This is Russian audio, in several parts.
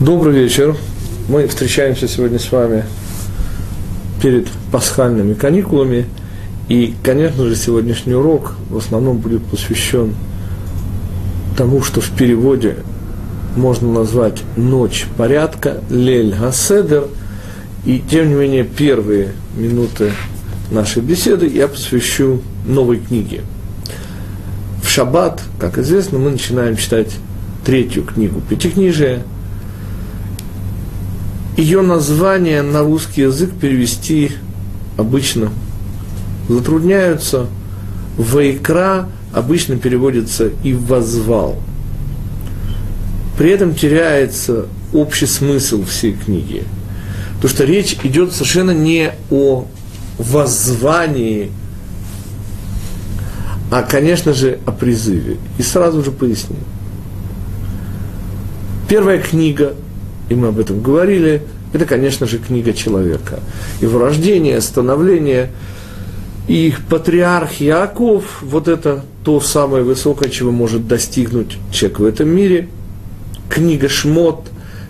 Добрый вечер. Мы встречаемся сегодня с вами перед пасхальными каникулами. И, конечно же, сегодняшний урок в основном будет посвящен тому, что в переводе можно назвать «ночь порядка», «лель гаседер». И, тем не менее, первые минуты нашей беседы я посвящу новой книге. В шаббат, как известно, мы начинаем читать третью книгу Пятикнижия – ее название на русский язык перевести обычно затрудняются. Вайкра обычно переводится и возвал. При этом теряется общий смысл всей книги. Потому что речь идет совершенно не о воззвании, а, конечно же, о призыве. И сразу же поясню. Первая книга и мы об этом говорили, это, конечно же, книга человека. Его рождение, становление, и патриарх Яков, вот это то самое высокое, чего может достигнуть человек в этом мире. Книга Шмот,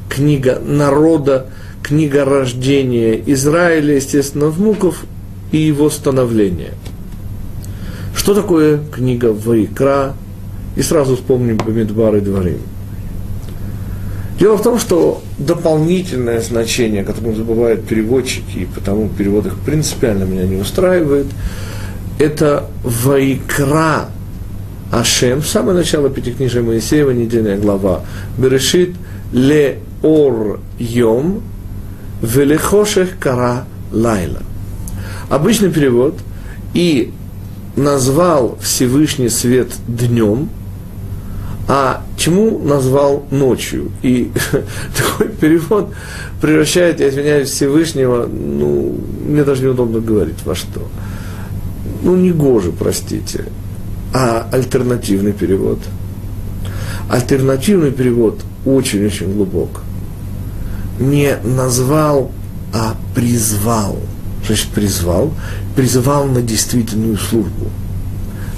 книга народа, книга рождения Израиля, естественно, внуков и его становления. Что такое книга Вайкра? И сразу вспомним Бамидбар и Дворим. Дело в том, что дополнительное значение, которое забывают переводчики, и потому перевод их принципиально меня не устраивает, это «Вайкра Ашем», самое начало Пятикнижия Моисеева, недельная глава, «Берешит ле ор йом, велехошех кара лайла». Обычный перевод «И назвал Всевышний свет днем», а чему назвал ночью. И такой перевод превращает, я извиняюсь, Всевышнего, ну, мне даже неудобно говорить во что. Ну, не гоже, простите. А альтернативный перевод. Альтернативный перевод очень-очень глубок. Не назвал, а призвал. Значит, призвал, призвал на действительную службу.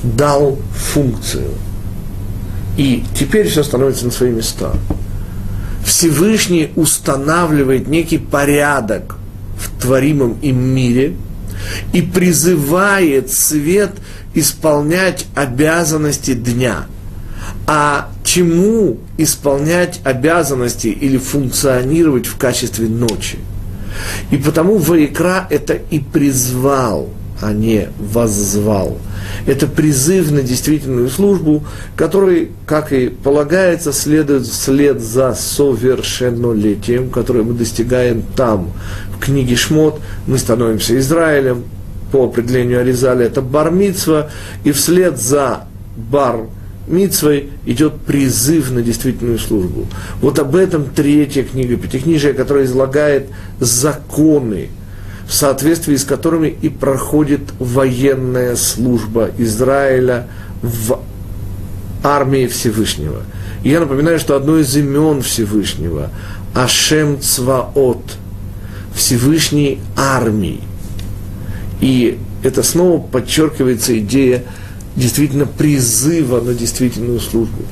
Дал функцию – и теперь все становится на свои места. Всевышний устанавливает некий порядок в творимом им мире и призывает свет исполнять обязанности дня. А чему исполнять обязанности или функционировать в качестве ночи? И потому Ваикра это и призвал – а не воззвал. Это призыв на действительную службу, который, как и полагается, следует вслед за совершеннолетием, которое мы достигаем там. В книге Шмот мы становимся Израилем, по определению Аризаля это бармицва, и вслед за бар Мицвой идет призыв на действительную службу. Вот об этом третья книга Пятикнижия, которая излагает законы в соответствии с которыми и проходит военная служба Израиля в армии Всевышнего. И я напоминаю, что одно из имен Всевышнего – Ашем Цваот, Всевышний армии. И это снова подчеркивается идея действительно призыва на действительную службу.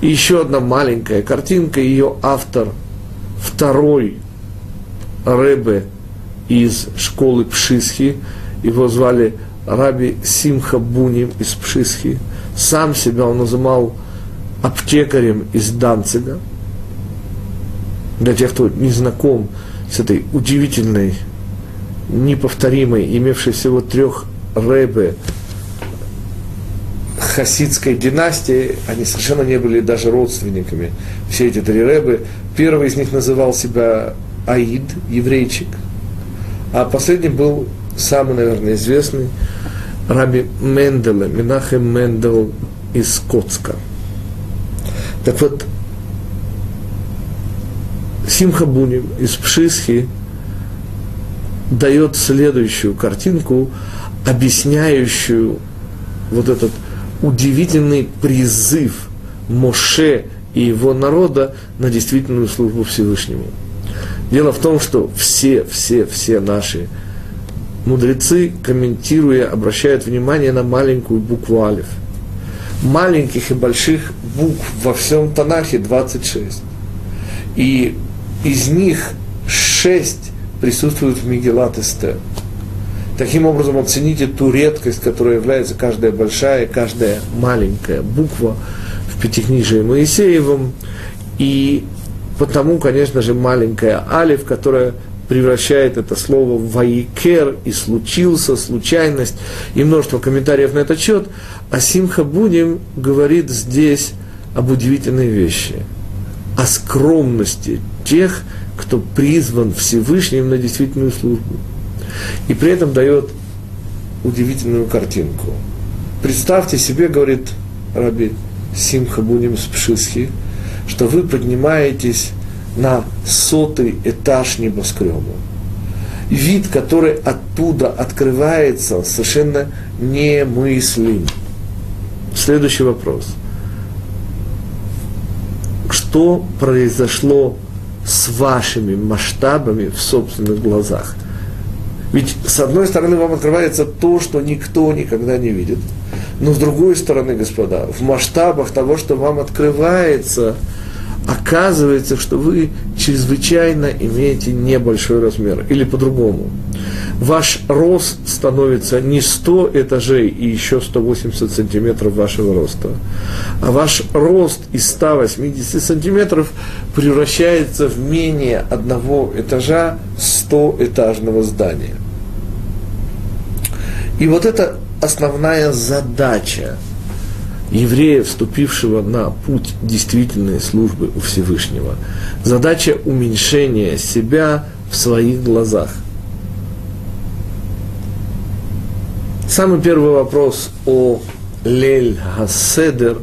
И еще одна маленькая картинка, ее автор, второй Ребе из школы Пшисхи, его звали Раби Симха Буним из Пшисхи. Сам себя он называл аптекарем из Данцига. Для тех, кто не знаком с этой удивительной, неповторимой, имевшей всего трех рэбе хасидской династии, они совершенно не были даже родственниками. Все эти три рэбы. Первый из них называл себя Аид, еврейчик – а последний был самый, наверное, известный, Раби Менделе, Минахем Мендел из Коцка. Так вот, Симха Буним из Пшисхи дает следующую картинку, объясняющую вот этот удивительный призыв Моше и его народа на действительную службу Всевышнему – Дело в том, что все, все, все наши мудрецы, комментируя, обращают внимание на маленькую букву Алиф. Маленьких и больших букв во всем Танахе 26. И из них шесть присутствуют в Мегелат Эстер. Таким образом, оцените ту редкость, которая является каждая большая и каждая маленькая буква в Пятикнижии Моисеевом. И потому, конечно же, маленькая алиф, которая превращает это слово в ваикер и случился, случайность, и множество комментариев на этот счет. А Симха Будим говорит здесь об удивительной вещи, о скромности тех, кто призван Всевышним на действительную службу. И при этом дает удивительную картинку. Представьте себе, говорит Раби Симха Буним Спшисхи, что вы поднимаетесь на сотый этаж небоскреба. Вид, который оттуда открывается, совершенно немыслим. Следующий вопрос. Что произошло с вашими масштабами в собственных глазах? Ведь с одной стороны вам открывается то, что никто никогда не видит. Но с другой стороны, господа, в масштабах того, что вам открывается, оказывается, что вы чрезвычайно имеете небольшой размер. Или по-другому. Ваш рост становится не 100 этажей и еще 180 сантиметров вашего роста, а ваш рост из 180 сантиметров превращается в менее одного этажа 100-этажного здания. И вот это основная задача еврея, вступившего на путь действительной службы у Всевышнего. Задача уменьшения себя в своих глазах. Самый первый вопрос о Лель Хаседер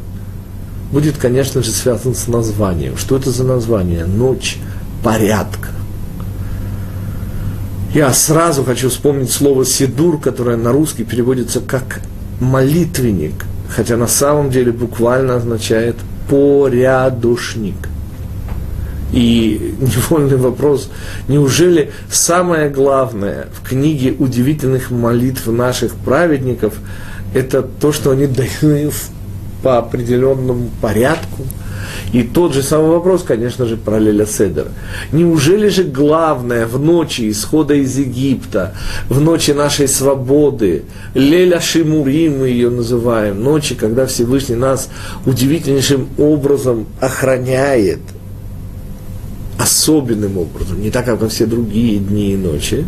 будет, конечно же, связан с названием. Что это за название? Ночь порядка. Я сразу хочу вспомнить слово «сидур», которое на русский переводится как «молитвенник», хотя на самом деле буквально означает порядушник. И невольный вопрос, неужели самое главное в книге удивительных молитв наших праведников это то, что они дают по определенному порядку – и тот же самый вопрос, конечно же, про Леля Седер. Неужели же главное в ночи исхода из Египта, в ночи нашей свободы, Леля Шимурим мы ее называем, ночи, когда Всевышний нас удивительнейшим образом охраняет, особенным образом, не так, как во все другие дни и ночи,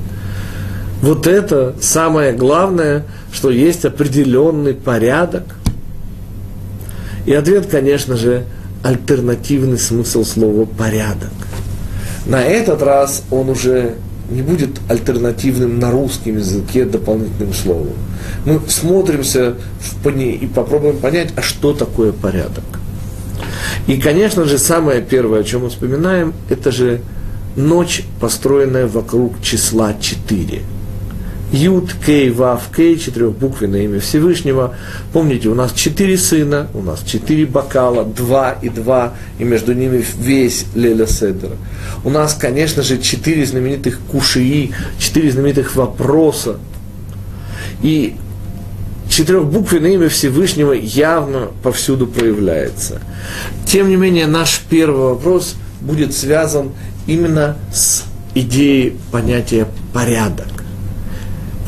вот это самое главное, что есть определенный порядок. И ответ, конечно же, альтернативный смысл слова порядок. На этот раз он уже не будет альтернативным на русском языке дополнительным словом. Мы смотримся в, и попробуем понять, а что такое порядок. И, конечно же, самое первое, о чем мы вспоминаем, это же ночь, построенная вокруг числа 4. Юд, Кей, Вав, Кей, четырехбуквенное имя Всевышнего. Помните, у нас четыре сына, у нас четыре бокала, два и два, и между ними весь Леля Седер. У нас, конечно же, четыре знаменитых кушии, четыре знаменитых вопроса. И четырехбуквенное имя Всевышнего явно повсюду проявляется. Тем не менее, наш первый вопрос будет связан именно с идеей понятия порядок.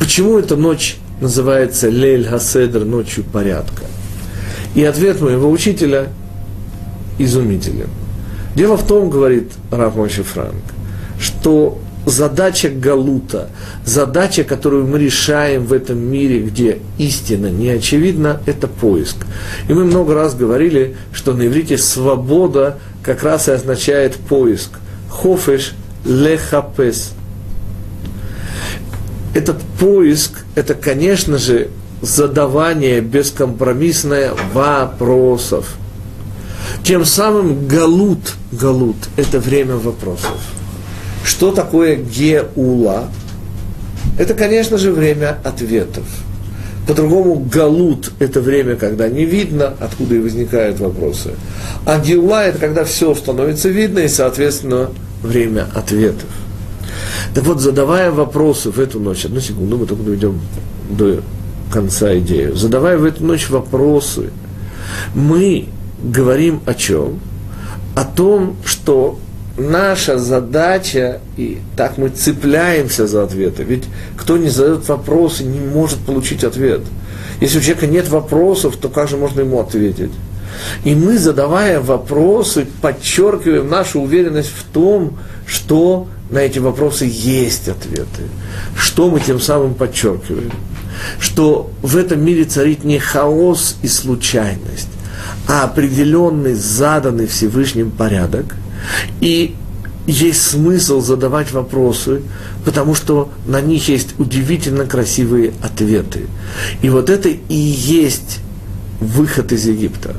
Почему эта ночь называется Лель Хаседр, ночью порядка? И ответ моего учителя изумителен. Дело в том, говорит Раф Мойши Франк, что задача Галута, задача, которую мы решаем в этом мире, где истина не очевидна, это поиск. И мы много раз говорили, что на иврите свобода как раз и означает поиск. Хофеш лехапес этот поиск, это, конечно же, задавание бескомпромиссное вопросов. Тем самым галут, галут – это время вопросов. Что такое геула? Это, конечно же, время ответов. По-другому галут – это время, когда не видно, откуда и возникают вопросы. А геула – это когда все становится видно, и, соответственно, время ответов. Так вот, задавая вопросы в эту ночь, одну секунду, мы только доведем до конца идею, задавая в эту ночь вопросы, мы говорим о чем? О том, что наша задача, и так мы цепляемся за ответы, ведь кто не задает вопросы, не может получить ответ. Если у человека нет вопросов, то как же можно ему ответить? И мы, задавая вопросы, подчеркиваем нашу уверенность в том, что на эти вопросы есть ответы. Что мы тем самым подчеркиваем? Что в этом мире царит не хаос и случайность, а определенный, заданный Всевышним порядок. И есть смысл задавать вопросы, потому что на них есть удивительно красивые ответы. И вот это и есть выход из Египта.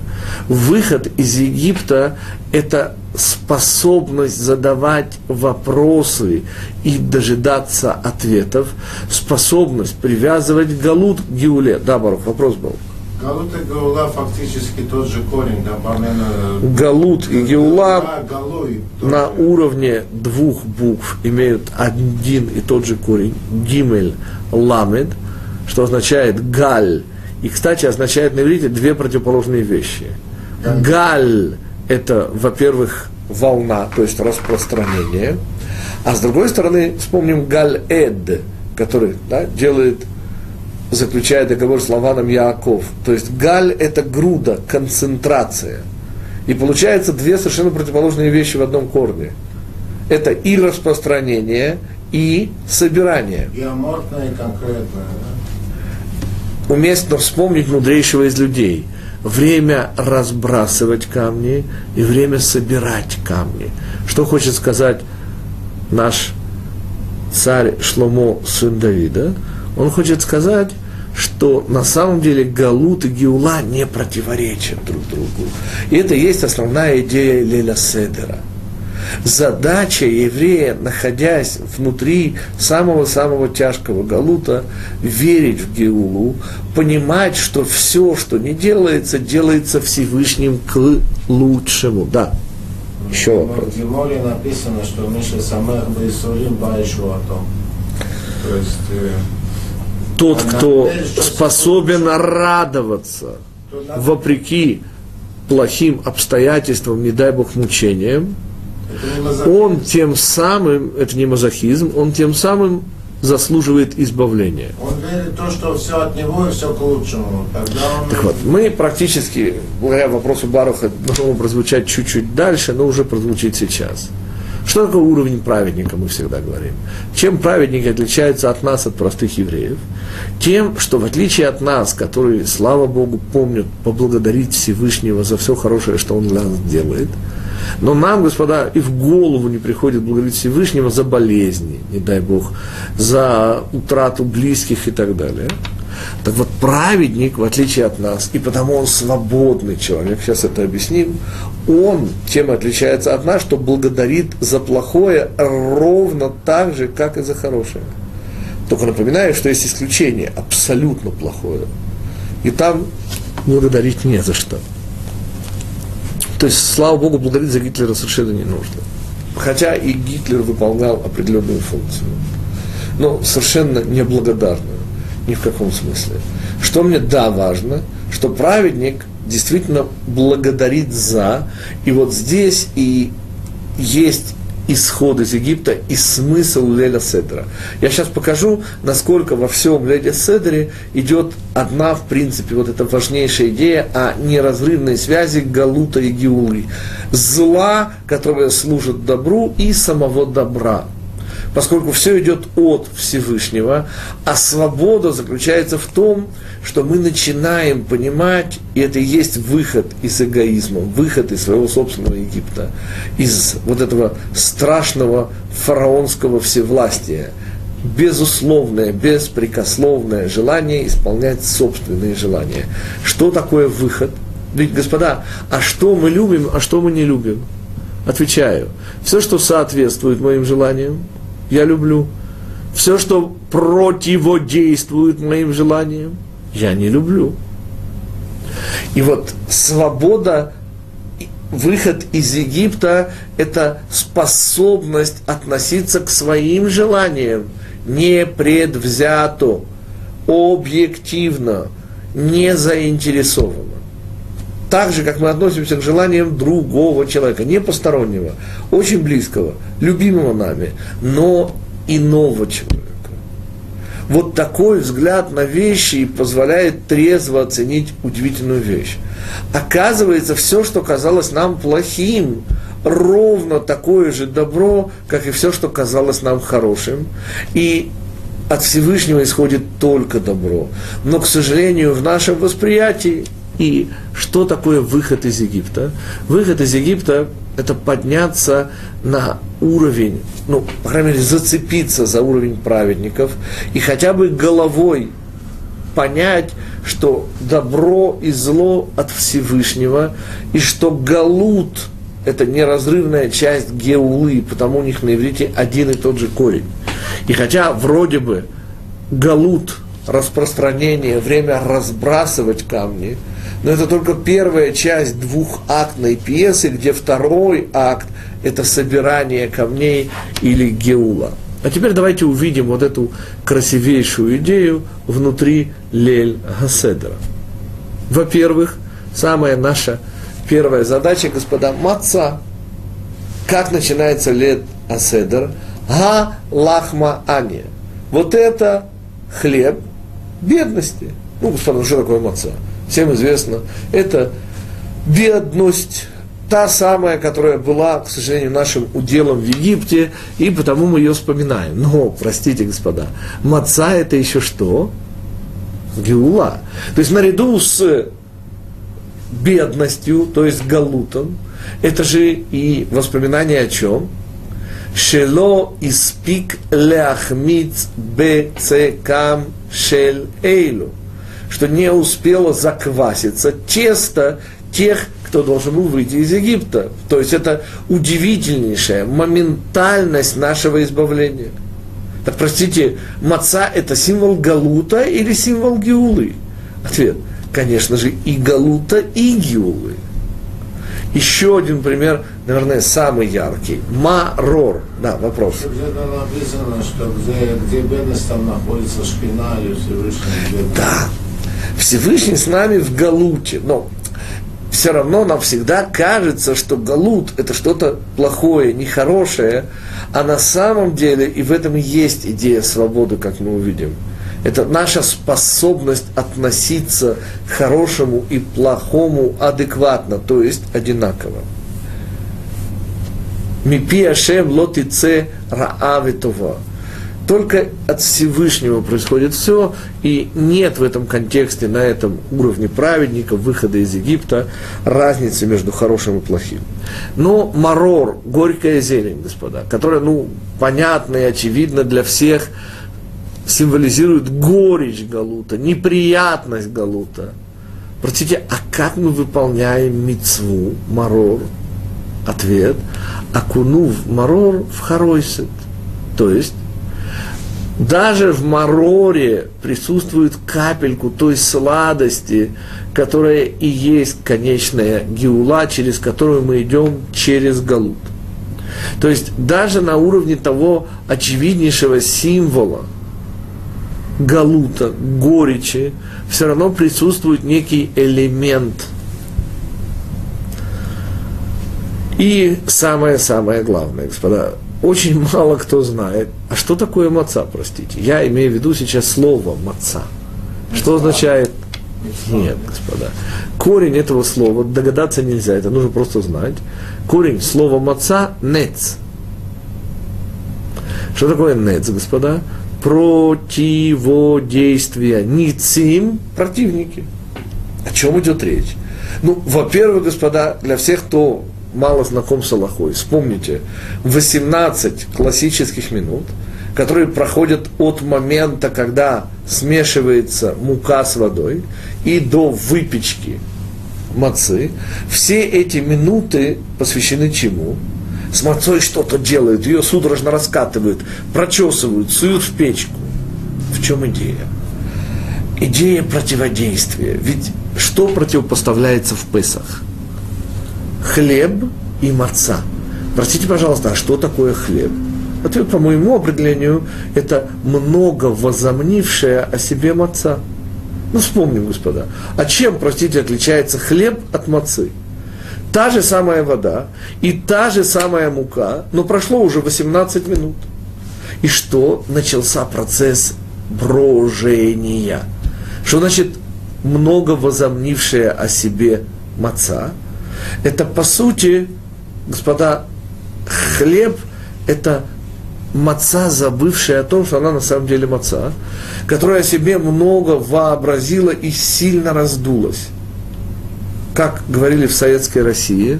Выход из Египта – это способность задавать вопросы и дожидаться ответов, способность привязывать галут к геуле. Да, Барух, вопрос был. Галут и Гаула фактически тот же корень, да, помимо... Галут и Геула и на уровне двух букв имеют один и тот же корень, гимель, ламед, что означает галь. И, кстати, означает на иврите две противоположные вещи. Галь – это, во-первых, волна, то есть распространение, а с другой стороны, вспомним галь-эд, который да, делает заключает договор с Лаваном Яаков. То есть галь – это груда, концентрация. И получается две совершенно противоположные вещи в одном корне. Это и распространение, и собирание. И и конкретное, да? Уместно вспомнить мудрейшего из людей. Время разбрасывать камни и время собирать камни. Что хочет сказать наш царь Шломо, сын Давида? Он хочет сказать, что на самом деле Галут и Геула не противоречат друг другу. И это есть основная идея Леля Седера. Задача еврея, находясь внутри самого-самого тяжкого Галута, верить в Геулу, понимать, что все, что не делается, делается Всевышним к лучшему. Да. Еще вопрос. В Геморе написано, что Миша Самех Бейсурим Байшу о том. То есть, э, Тот, кто способен радоваться вопреки плохим обстоятельствам, не дай Бог мучениям. Он тем самым, это не мазохизм, он тем самым заслуживает избавления. Он верит в то, что все от него и все к лучшему. Тогда он... Так вот, мы практически, благодаря вопросу Баруха, должно прозвучать чуть-чуть дальше, но уже прозвучит сейчас. Что такое уровень праведника, мы всегда говорим. Чем праведники отличаются от нас, от простых евреев? Тем, что в отличие от нас, которые, слава Богу, помнят поблагодарить Всевышнего за все хорошее, что Он для нас делает, но нам, господа, и в голову не приходит благодарить Всевышнего за болезни, не дай Бог, за утрату близких и так далее. Так вот, праведник, в отличие от нас, и потому он свободный человек, сейчас это объясним, он тем и отличается от нас, что благодарит за плохое ровно так же, как и за хорошее. Только напоминаю, что есть исключение, абсолютно плохое. И там благодарить не за что. То есть, слава Богу, благодарить за Гитлера совершенно не нужно. Хотя и Гитлер выполнял определенную функцию. Но совершенно неблагодарную. Ни в каком смысле. Что мне, да, важно, что праведник действительно благодарит за, и вот здесь и есть исход из Египта и смысл Леля Седра. Я сейчас покажу, насколько во всем Леля Седре идет одна, в принципе, вот эта важнейшая идея о неразрывной связи Галута и Геулы. Зла, которая служит добру, и самого добра поскольку все идет от Всевышнего, а свобода заключается в том, что мы начинаем понимать, и это и есть выход из эгоизма, выход из своего собственного Египта, из вот этого страшного фараонского всевластия, безусловное, беспрекословное желание исполнять собственные желания. Что такое выход? Ведь, господа, а что мы любим, а что мы не любим? Отвечаю, все, что соответствует моим желаниям, я люблю. Все, что противодействует моим желаниям, я не люблю. И вот свобода, выход из Египта – это способность относиться к своим желаниям непредвзято, объективно, не заинтересованно. Так же, как мы относимся к желаниям другого человека, не постороннего, очень близкого, любимого нами, но иного человека. Вот такой взгляд на вещи позволяет трезво оценить удивительную вещь. Оказывается, все, что казалось нам плохим, ровно такое же добро, как и все, что казалось нам хорошим. И от Всевышнего исходит только добро. Но, к сожалению, в нашем восприятии и что такое выход из Египта? Выход из Египта – это подняться на уровень, ну, по крайней мере, зацепиться за уровень праведников и хотя бы головой понять, что добро и зло от Всевышнего, и что галут – это неразрывная часть геулы, потому у них на иврите один и тот же корень. И хотя вроде бы галут, распространение, время разбрасывать камни, но это только первая часть двухактной пьесы, где второй акт – это собирание камней или геула. А теперь давайте увидим вот эту красивейшую идею внутри Лель Хаседера. Во-первых, самая наша первая задача, господа, маца. Как начинается Лель Хаседер? Га лахма ани. Вот это хлеб бедности. Ну, господа, что такое маца? Всем известно, это бедность, та самая, которая была, к сожалению, нашим уделом в Египте, и потому мы ее вспоминаем. Но, простите, господа, маца это еще что? Геула. То есть наряду с бедностью, то есть галутом, это же и воспоминание о чем? Шело испик ляхмиц бецекам шель эйлу. Что не успело закваситься тесто тех, кто должен был выйти из Египта. То есть это удивительнейшая моментальность нашего избавления. Так простите, маца – это символ Галута или символ Геулы? Ответ – конечно же, и Галута, и Геулы. Еще один пример, наверное, самый яркий. Марор. Да, вопрос. Где-то написано, что где, где бедность, там находится шпина или Всевышний. Да. Всевышний с нами в Галуте. Но все равно нам всегда кажется, что Галут – это что-то плохое, нехорошее, а на самом деле и в этом и есть идея свободы, как мы увидим – это наша способность относиться к хорошему и плохому адекватно, то есть одинаково. Мипи Ашем лотице раавитова. Только от Всевышнего происходит все, и нет в этом контексте, на этом уровне праведника, выхода из Египта, разницы между хорошим и плохим. Но марор, горькая зелень, господа, которая, ну, понятна и очевидна для всех, символизирует горечь Галута, неприятность Галута. Простите, а как мы выполняем мицву, марор? Ответ, окунув марор в харойсет. То есть, даже в мароре присутствует капельку той сладости, которая и есть конечная геула, через которую мы идем через галут. То есть даже на уровне того очевиднейшего символа – галута, горечи, все равно присутствует некий элемент. И самое-самое главное, господа, очень мало кто знает, а что такое маца, простите. Я имею в виду сейчас слово маца. Что означает? Нет, господа. Корень этого слова догадаться нельзя, это нужно просто знать. Корень слова маца – нец. Что такое нец, господа? противодействия. Ницим – противники. О чем идет речь? Ну, во-первых, господа, для всех, кто мало знаком с Аллахой, вспомните 18 классических минут, которые проходят от момента, когда смешивается мука с водой, и до выпечки мацы. Все эти минуты посвящены чему? с мацой что-то делают, ее судорожно раскатывают, прочесывают, суют в печку. В чем идея? Идея противодействия. Ведь что противопоставляется в Песах? Хлеб и маца. Простите, пожалуйста, а что такое хлеб? Ответ, по моему определению, это много возомнившая о себе маца. Ну, вспомним, господа. А чем, простите, отличается хлеб от мацы? Та же самая вода и та же самая мука, но прошло уже 18 минут. И что? Начался процесс брожения. Что значит много возомнившая о себе маца? Это, по сути, господа, хлеб – это маца, забывшая о том, что она на самом деле маца, которая себе много вообразила и сильно раздулась. Как говорили в советской России,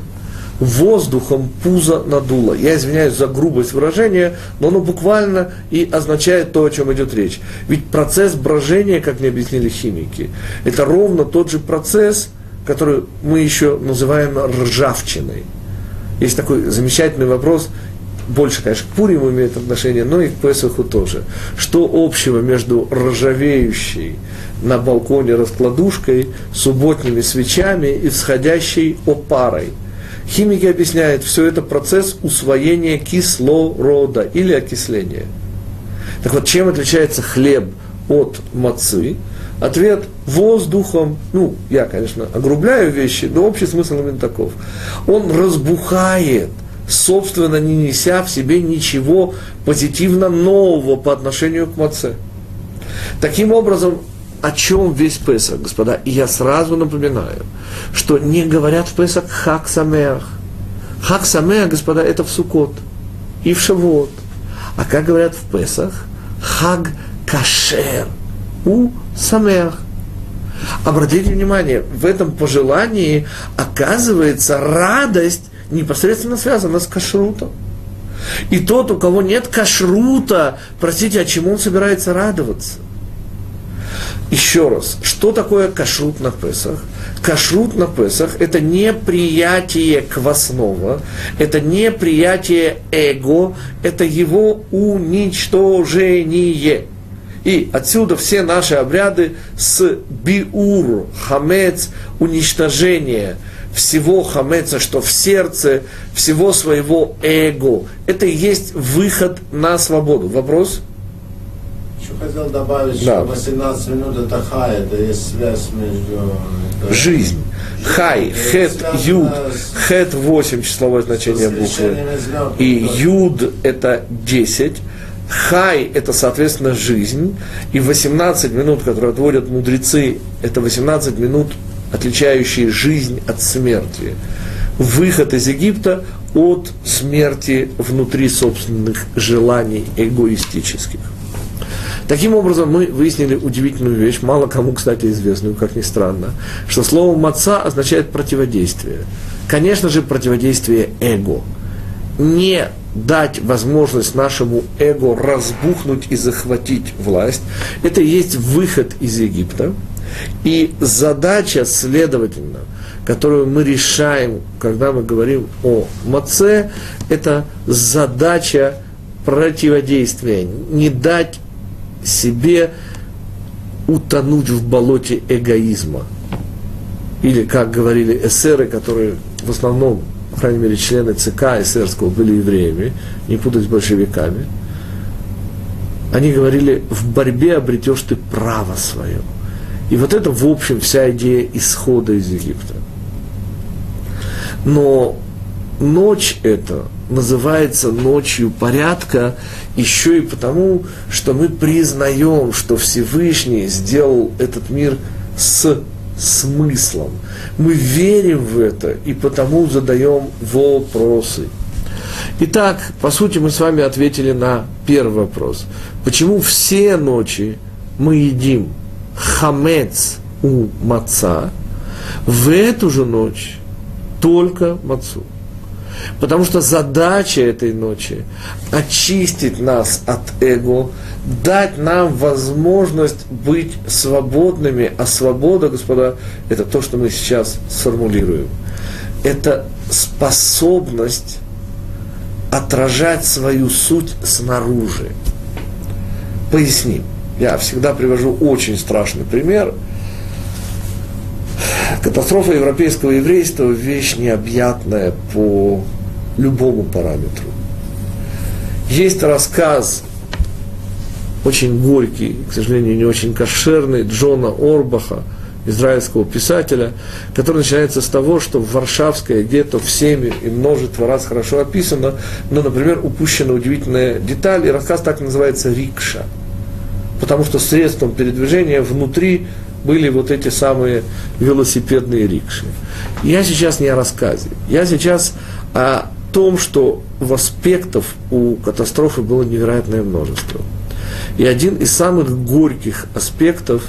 воздухом пузо надуло. Я извиняюсь за грубость выражения, но оно буквально и означает то, о чем идет речь. Ведь процесс брожения, как мне объяснили химики, это ровно тот же процесс, который мы еще называем ржавчиной. Есть такой замечательный вопрос, больше, конечно, к Пуриму имеет отношение, но и к Песаху тоже. Что общего между ржавеющей на балконе раскладушкой, субботними свечами и всходящей опарой? Химики объясняют, все это процесс усвоения кислорода или окисления. Так вот, чем отличается хлеб от мацы? Ответ – воздухом. Ну, я, конечно, огрубляю вещи, но общий смысл именно таков. Он разбухает – собственно, не неся в себе ничего позитивно нового по отношению к маце. Таким образом, о чем весь Песах, господа? И я сразу напоминаю, что не говорят в Песах хак самеах. Хак самеах, господа, это в Сукот и в Шавот. А как говорят в Песах? Хаг кашер у самеах. Обратите внимание, в этом пожелании оказывается радость непосредственно связано с кашрутом. И тот, у кого нет кашрута, простите, а чему он собирается радоваться? Еще раз, что такое кашрут на Песах? Кашрут на Песах – это не приятие квасного, это не приятие эго, это его уничтожение. И отсюда все наши обряды с биур, хамец, уничтожение – всего хамеца, что в сердце, всего своего эго. Это и есть выход на свободу. Вопрос? Еще хотел добавить, да. что 18 минут это хай, это есть связь между... Это... Жизнь. Хай, хет, юд. Хет 8 числовое значение буквы. И юд это 10. Хай – это, соответственно, жизнь, и 18 минут, которые отводят мудрецы, это 18 минут отличающие жизнь от смерти. Выход из Египта от смерти внутри собственных желаний эгоистических. Таким образом, мы выяснили удивительную вещь, мало кому, кстати, известную, как ни странно, что слово «маца» означает противодействие. Конечно же, противодействие эго. Не дать возможность нашему эго разбухнуть и захватить власть. Это и есть выход из Египта – и задача, следовательно, которую мы решаем, когда мы говорим о маце, это задача противодействия, не дать себе утонуть в болоте эгоизма. Или, как говорили эсеры, которые в основном, по крайней мере, члены ЦК эсерского были евреями, не путать с большевиками, они говорили, в борьбе обретешь ты право свое – и вот это, в общем, вся идея исхода из Египта. Но ночь эта называется ночью порядка еще и потому, что мы признаем, что Всевышний сделал этот мир с смыслом. Мы верим в это и потому задаем вопросы. Итак, по сути, мы с вами ответили на первый вопрос. Почему все ночи мы едим хамец у маца, в эту же ночь только мацу. Потому что задача этой ночи – очистить нас от эго, дать нам возможность быть свободными. А свобода, господа, это то, что мы сейчас сформулируем. Это способность отражать свою суть снаружи. Поясним. Я всегда привожу очень страшный пример. Катастрофа европейского еврейства – вещь необъятная по любому параметру. Есть рассказ очень горький, к сожалению, не очень кошерный, Джона Орбаха, израильского писателя, который начинается с того, что в Варшавской гетто всеми и множество раз хорошо описано, но, например, упущена удивительная деталь, и рассказ так называется «Рикша», потому что средством передвижения внутри были вот эти самые велосипедные рикши. Я сейчас не о рассказе, я сейчас о том, что в аспектов у катастрофы было невероятное множество. И один из самых горьких аспектов,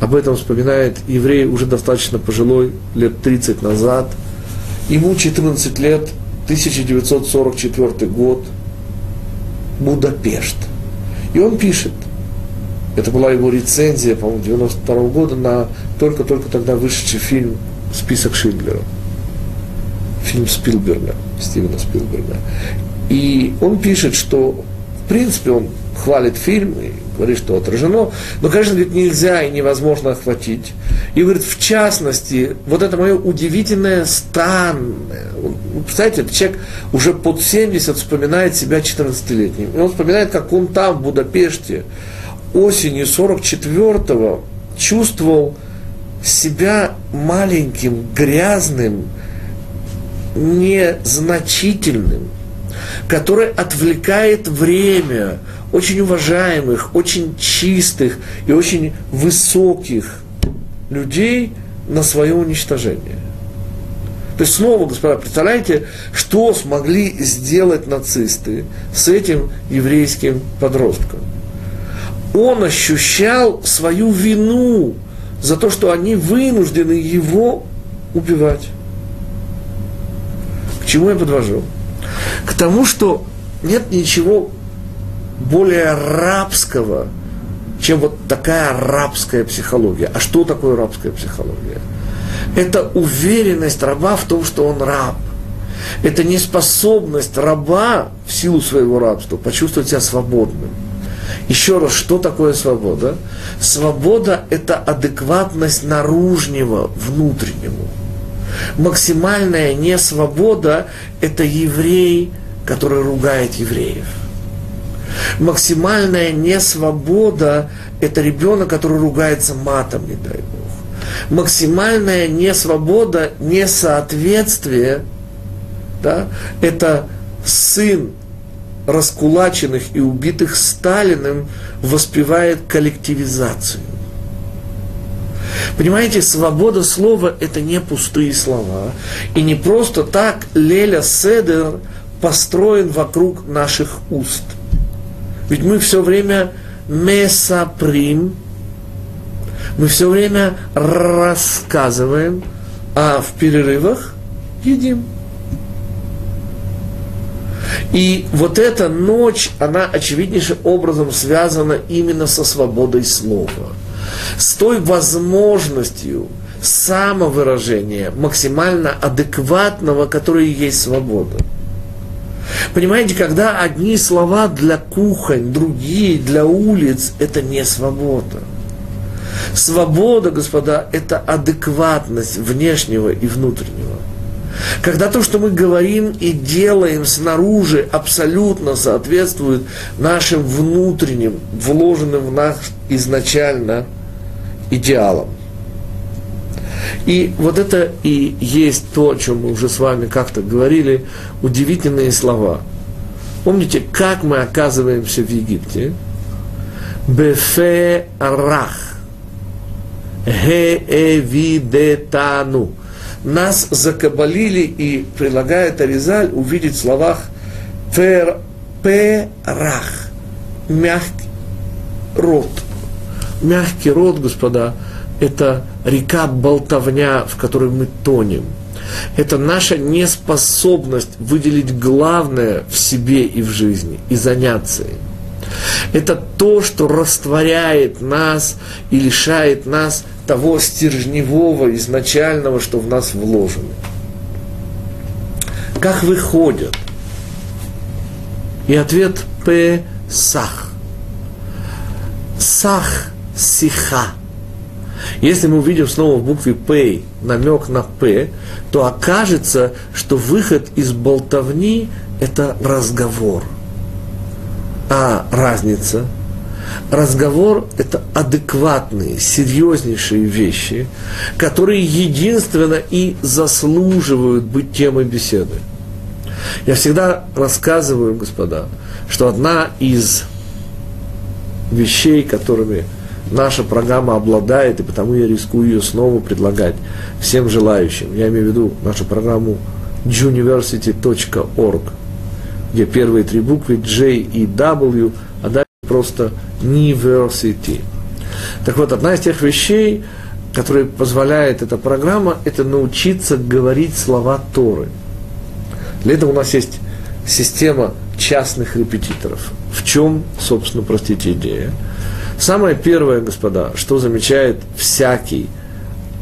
об этом вспоминает еврей уже достаточно пожилой, лет 30 назад, ему 14 лет, 1944 год, Будапешт. И он пишет, это была его рецензия, по-моему, 92 -го года на только-только тогда вышедший фильм «Список Шиндлера». Фильм Спилберга, Стивена Спилберга. И он пишет, что, в принципе, он хвалит фильм и говорит, что отражено, но, конечно, говорит, нельзя и невозможно охватить. И говорит, в частности, вот это мое удивительное странное. Представляете, этот человек уже под 70 вспоминает себя 14-летним. И он вспоминает, как он там, в Будапеште, осенью 44-го чувствовал себя маленьким, грязным, незначительным, который отвлекает время очень уважаемых, очень чистых и очень высоких людей на свое уничтожение. То есть снова, господа, представляете, что смогли сделать нацисты с этим еврейским подростком? Он ощущал свою вину за то, что они вынуждены его убивать. К чему я подвожу? К тому, что нет ничего более рабского, чем вот такая рабская психология. А что такое рабская психология? Это уверенность раба в том, что он раб. Это неспособность раба в силу своего рабства почувствовать себя свободным. Еще раз, что такое свобода? Свобода – это адекватность наружнего внутреннему. Максимальная несвобода – это еврей, который ругает евреев. Максимальная несвобода – это ребенок, который ругается матом, не дай Бог. Максимальная несвобода, несоответствие да, – это сын раскулаченных и убитых Сталиным воспевает коллективизацию. Понимаете, свобода слова – это не пустые слова. И не просто так Леля Седер построен вокруг наших уст. Ведь мы все время месаприм, мы все время рассказываем, а в перерывах едим. И вот эта ночь, она очевиднейшим образом связана именно со свободой слова. С той возможностью самовыражения, максимально адекватного, которое и есть свобода. Понимаете, когда одни слова для кухонь, другие для улиц, это не свобода. Свобода, господа, это адекватность внешнего и внутреннего. Когда то, что мы говорим и делаем снаружи, абсолютно соответствует нашим внутренним, вложенным в нас изначально идеалам. И вот это и есть то, о чем мы уже с вами как-то говорили, удивительные слова. Помните, как мы оказываемся в Египте? Бефе рах. Хеэвидетану нас закабалили и прилагает Аризаль увидеть в словах фер, перах, мягкий рот. Мягкий рот, господа, это река болтовня, в которой мы тонем. Это наша неспособность выделить главное в себе и в жизни и заняться им. Это то, что растворяет нас и лишает нас того стержневого, изначального, что в нас вложено. Как выходят? И ответ П сах. Сах сиха. Если мы увидим снова в букве П намек на П, то окажется, что выход из болтовни – это разговор. А разница Разговор – это адекватные, серьезнейшие вещи, которые единственно и заслуживают быть темой беседы. Я всегда рассказываю, господа, что одна из вещей, которыми наша программа обладает, и потому я рискую ее снова предлагать всем желающим. Я имею в виду нашу программу juniversity.org, где первые три буквы J и W, а дальше просто University. Так вот, одна из тех вещей, которые позволяет эта программа, это научиться говорить слова Торы. Для этого у нас есть система частных репетиторов. В чем, собственно, простите, идея? Самое первое, господа, что замечает всякий,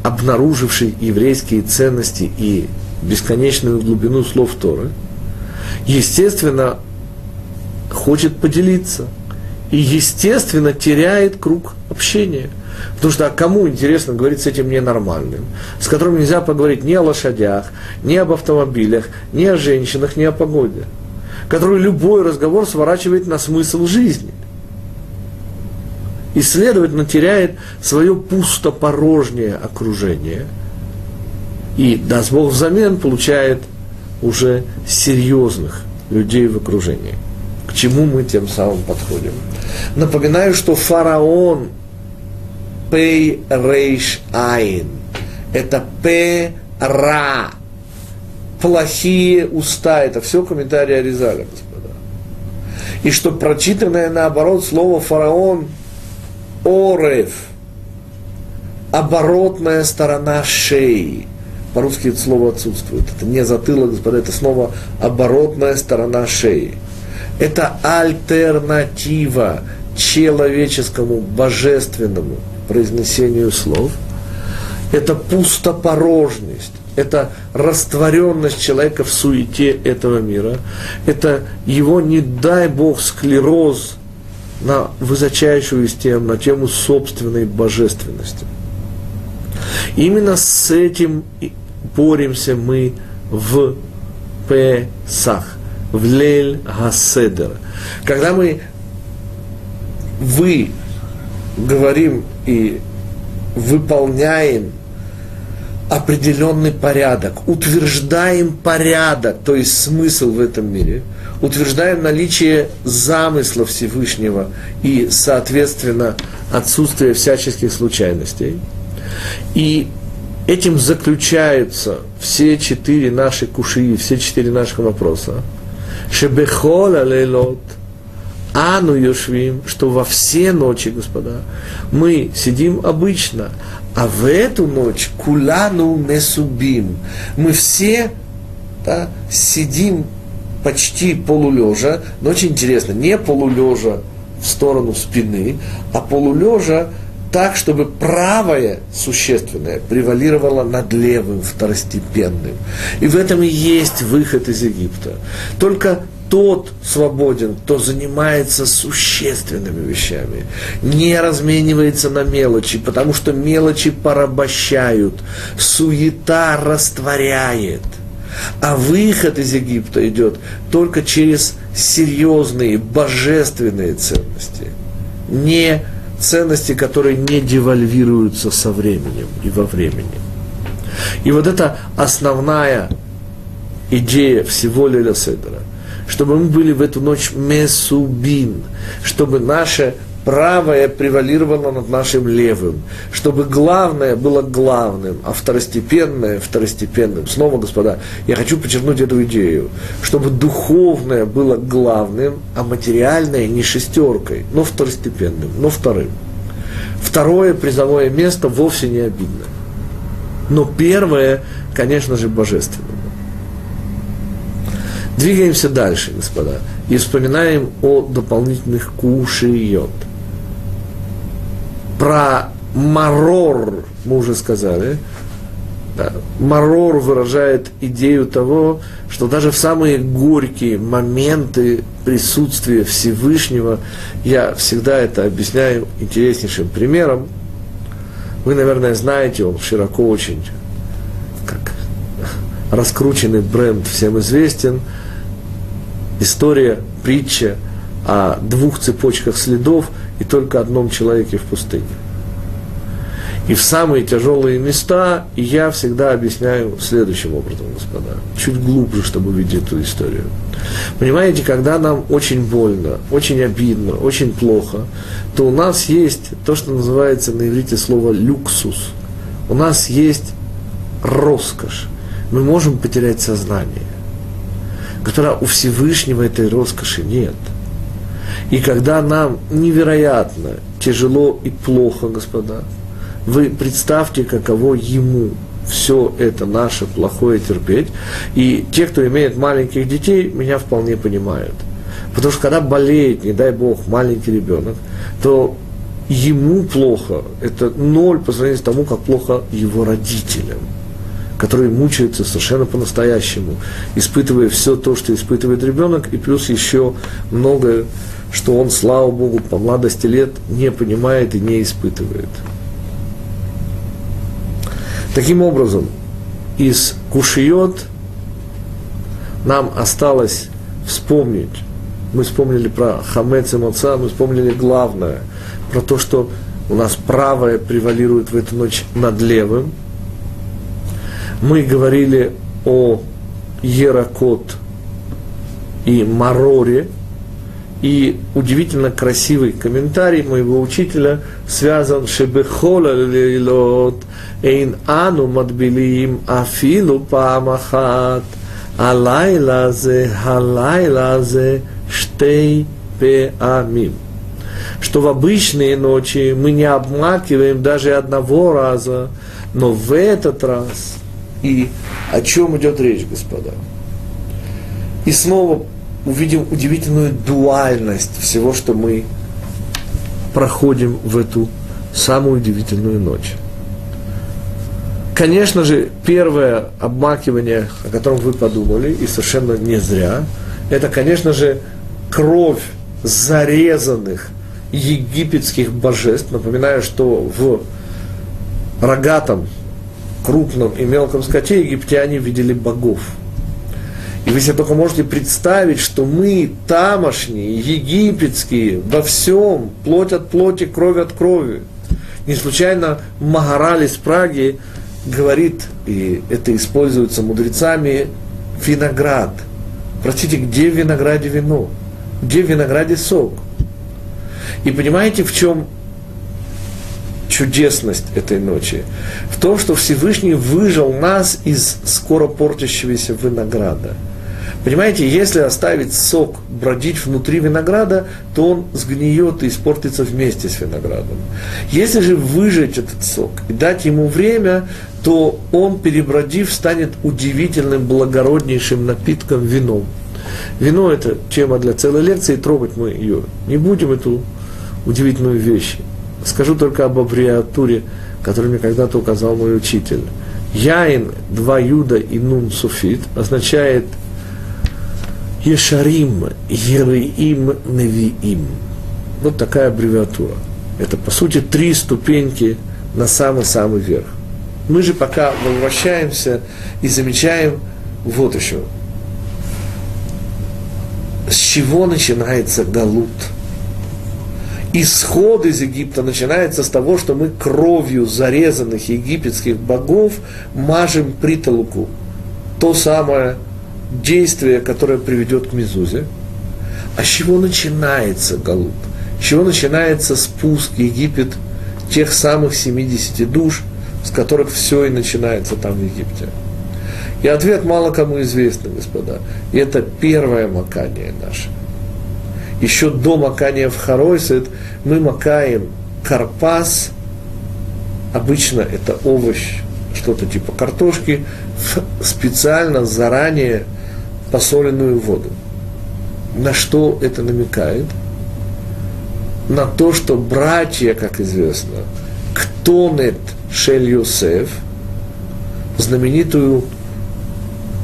обнаруживший еврейские ценности и бесконечную глубину слов Торы, естественно, хочет поделиться. И, естественно, теряет круг общения. Потому что а кому интересно говорить с этим ненормальным, с которым нельзя поговорить ни о лошадях, ни об автомобилях, ни о женщинах, ни о погоде, который любой разговор сворачивает на смысл жизни – и, следовательно, теряет свое пустопорожнее окружение. И, даст Бог, взамен получает уже серьезных людей в окружении. Чему мы тем самым подходим? Напоминаю, что фараон Пей Рейш Айн. Это П Ра. Плохие уста. Это все комментарии Аризаля, господа. И что прочитанное наоборот слово фараон – орев, оборотная сторона шеи. По-русски это слово отсутствует. Это не затылок, господа, это снова оборотная сторона шеи. Это альтернатива человеческому, божественному произнесению слов. Это пустопорожность это растворенность человека в суете этого мира, это его, не дай Бог, склероз, на высочайшую из тем, на тему собственной божественности. Именно с этим боремся мы в Песах, в Лель Хаседер. Когда мы, вы говорим и выполняем определенный порядок, утверждаем порядок, то есть смысл в этом мире – утверждаем наличие замысла Всевышнего и, соответственно, отсутствие всяческих случайностей. И этим заключаются все четыре наши куши, все четыре наших вопроса. Шебехол алейлот, ану юшвим, что во все ночи, господа, мы сидим обычно, а в эту ночь кулану месубим. Мы все да, сидим почти полулежа, но очень интересно, не полулежа в сторону спины, а полулежа так, чтобы правое существенное превалировало над левым второстепенным. И в этом и есть выход из Египта. Только тот свободен, кто занимается существенными вещами, не разменивается на мелочи, потому что мелочи порабощают, суета растворяет – а выход из Египта идет только через серьезные, божественные ценности. Не ценности, которые не девальвируются со временем и во времени. И вот это основная идея всего Леля Седера, чтобы мы были в эту ночь месубин, чтобы наше правое превалировало над нашим левым, чтобы главное было главным, а второстепенное второстепенным. Снова, господа, я хочу подчеркнуть эту идею, чтобы духовное было главным, а материальное не шестеркой, но второстепенным, но вторым. Второе призовое место вовсе не обидно. Но первое, конечно же, божественное. Двигаемся дальше, господа, и вспоминаем о дополнительных кушиот – про марор мы уже сказали. Да. Марор выражает идею того, что даже в самые горькие моменты присутствия Всевышнего, я всегда это объясняю интереснейшим примером. Вы, наверное, знаете, он широко очень, как раскрученный бренд всем известен. История, притча о двух цепочках следов и только одном человеке в пустыне. И в самые тяжелые места я всегда объясняю следующим образом, господа. Чуть глубже, чтобы увидеть эту историю. Понимаете, когда нам очень больно, очень обидно, очень плохо, то у нас есть то, что называется на иврите слово люксус. У нас есть роскошь. Мы можем потерять сознание. Которая у Всевышнего этой роскоши нет. И когда нам невероятно тяжело и плохо, господа, вы представьте, каково ему все это наше плохое терпеть. И те, кто имеет маленьких детей, меня вполне понимают. Потому что когда болеет, не дай бог, маленький ребенок, то ему плохо. Это ноль по сравнению с тому, как плохо его родителям которые мучаются совершенно по-настоящему, испытывая все то, что испытывает ребенок, и плюс еще многое, что он, слава Богу, по младости лет не понимает и не испытывает. Таким образом, из кушиот нам осталось вспомнить, мы вспомнили про хамец и моца, мы вспомнили главное, про то, что у нас правое превалирует в эту ночь над левым. Мы говорили о Еракот и Мароре, и удивительно красивый комментарий моего учителя связан «Шебехола лилот эйн ану мадбилим афилу памахат алайла зе халайла зе штей пеамим» что в обычные ночи мы не обмакиваем даже одного раза, но в этот раз. И о чем идет речь, господа? И снова увидим удивительную дуальность всего, что мы проходим в эту самую удивительную ночь. Конечно же, первое обмакивание, о котором вы подумали, и совершенно не зря, это, конечно же, кровь зарезанных египетских божеств. Напоминаю, что в рогатом, крупном и мелком скоте египтяне видели богов – и вы себе только можете представить, что мы тамошние, египетские, во всем, плоть от плоти, кровь от крови. Не случайно Магараль из Праги говорит, и это используется мудрецами, виноград. Простите, где в винограде вино? Где в винограде сок? И понимаете, в чем чудесность этой ночи? В том, что Всевышний выжил нас из скоро портящегося винограда – Понимаете, если оставить сок бродить внутри винограда, то он сгниет и испортится вместе с виноградом. Если же выжать этот сок и дать ему время, то он, перебродив, станет удивительным, благороднейшим напитком вином. Вино – это тема для целой лекции, трогать мы ее не будем, эту удивительную вещь. Скажу только об аббревиатуре, которую мне когда-то указал мой учитель. Яин, два юда и нун суфит означает – Ешарим, Ереим, Невиим. Вот такая аббревиатура. Это, по сути, три ступеньки на самый-самый верх. Мы же пока возвращаемся и замечаем вот еще. С чего начинается Галут? Исход из Египта начинается с того, что мы кровью зарезанных египетских богов мажем притолоку. То самое действие, которое приведет к Мезузе. А с чего начинается Галут? С чего начинается спуск Египет тех самых 70 душ, с которых все и начинается там в Египте? И ответ мало кому известен, господа. И это первое макание наше. Еще до макания в Харойсет мы макаем карпас, обычно это овощ, что-то типа картошки, в специально заранее посоленную воду. На что это намекает? На то, что братья, как известно, Ктонет Шель Йосеф, знаменитую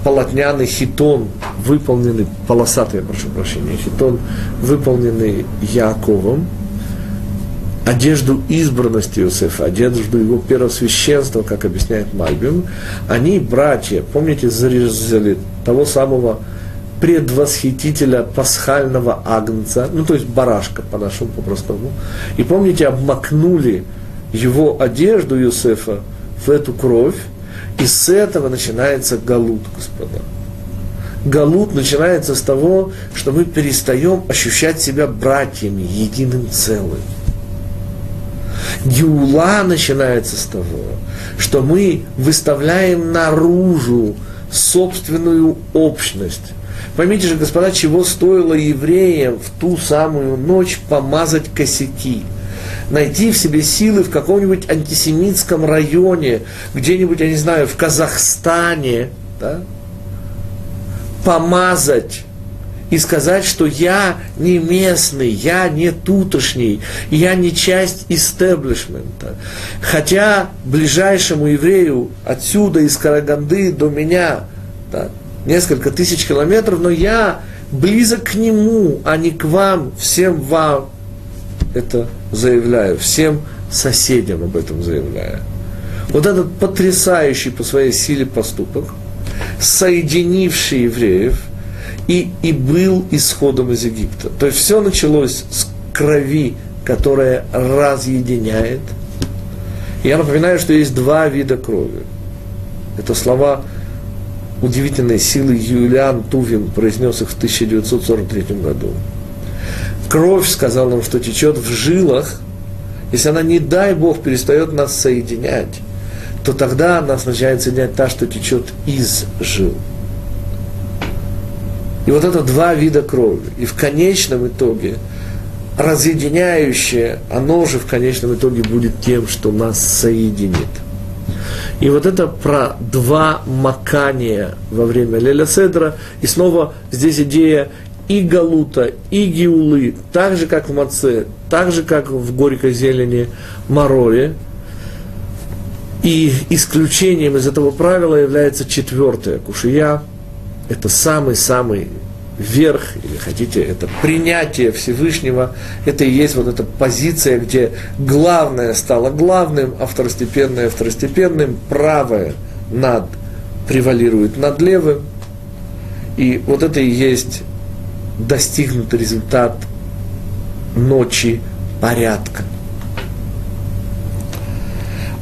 полотняный хитон, выполненный, полосатый, я прошу прощения, хитон, выполненный Яковом, одежду избранности Иосифа, одежду его первосвященства, как объясняет Мальбим, они, братья, помните, зарезали того самого предвосхитителя пасхального агнца, ну то есть барашка по-нашему по-простому. И помните, обмакнули его одежду Юсефа в эту кровь, и с этого начинается галут, господа. Галут начинается с того, что мы перестаем ощущать себя братьями, единым целым. Геула начинается с того, что мы выставляем наружу собственную общность. Поймите же, господа, чего стоило евреям в ту самую ночь помазать косяки – найти в себе силы в каком-нибудь антисемитском районе, где-нибудь, я не знаю, в Казахстане, да, помазать и сказать, что я не местный, я не тутошний, я не часть истеблишмента. Хотя ближайшему еврею отсюда, из Караганды до меня, да, несколько тысяч километров, но я близок к нему, а не к вам, всем вам. Это заявляю, всем соседям об этом заявляю. Вот этот потрясающий по своей силе поступок, соединивший евреев, и, и был исходом из Египта. То есть все началось с крови, которая разъединяет. Я напоминаю, что есть два вида крови. Это слова удивительной силы Юлиан Тувин произнес их в 1943 году кровь, сказал он, что течет в жилах, если она, не дай Бог, перестает нас соединять, то тогда нас начинает соединять та, что течет из жил. И вот это два вида крови. И в конечном итоге разъединяющее, оно же в конечном итоге будет тем, что нас соединит. И вот это про два макания во время Леля Седра. И снова здесь идея и Галута, и Гиулы, так же, как в Маце, так же, как в горькой зелени Мароре. И исключением из этого правила является четвертое кушия. Это самый-самый верх, или хотите, это принятие Всевышнего, это и есть вот эта позиция, где главное стало главным, а второстепенное второстепенным, правое над превалирует над левым. И вот это и есть достигнут результат ночи порядка.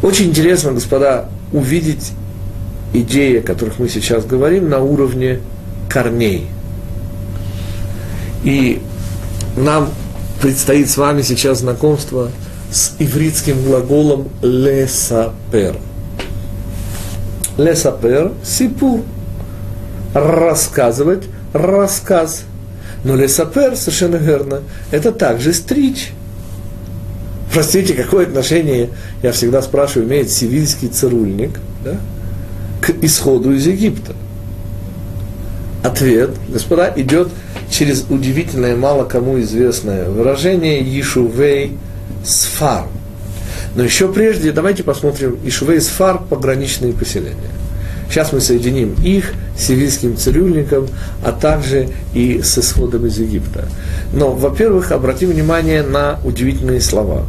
Очень интересно, господа, увидеть идеи, о которых мы сейчас говорим, на уровне корней. И нам предстоит с вами сейчас знакомство с ивритским глаголом лесапер. Лесапер – сипур. Рассказывать – рассказ. Но лесапер, совершенно верно, это также стричь. Простите, какое отношение, я всегда спрашиваю, имеет сивильский цирульник да, к исходу из Египта? Ответ, господа, идет через удивительное, мало кому известное выражение Ишувей Сфар. Но еще прежде давайте посмотрим Ишувей Сфар – пограничные поселения. Сейчас мы соединим их с сирийским цирюльником, а также и с исходом из Египта. Но, во-первых, обратим внимание на удивительные слова.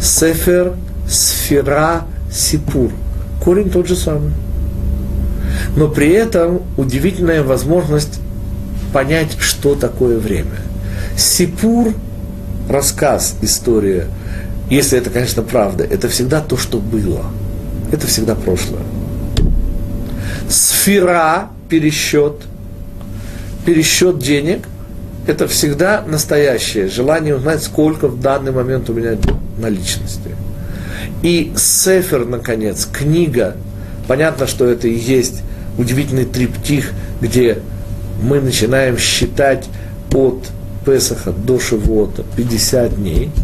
Сефер, сфера, сипур. Корень тот же самый. Но при этом удивительная возможность понять, что такое время. Сипур, рассказ, история, если это, конечно, правда, это всегда то, что было – это всегда прошлое. Сфера, пересчет, пересчет денег, это всегда настоящее, желание узнать, сколько в данный момент у меня наличности. И Сефер, наконец, книга, понятно, что это и есть удивительный триптих, где мы начинаем считать от Песаха до Шивота 50 дней –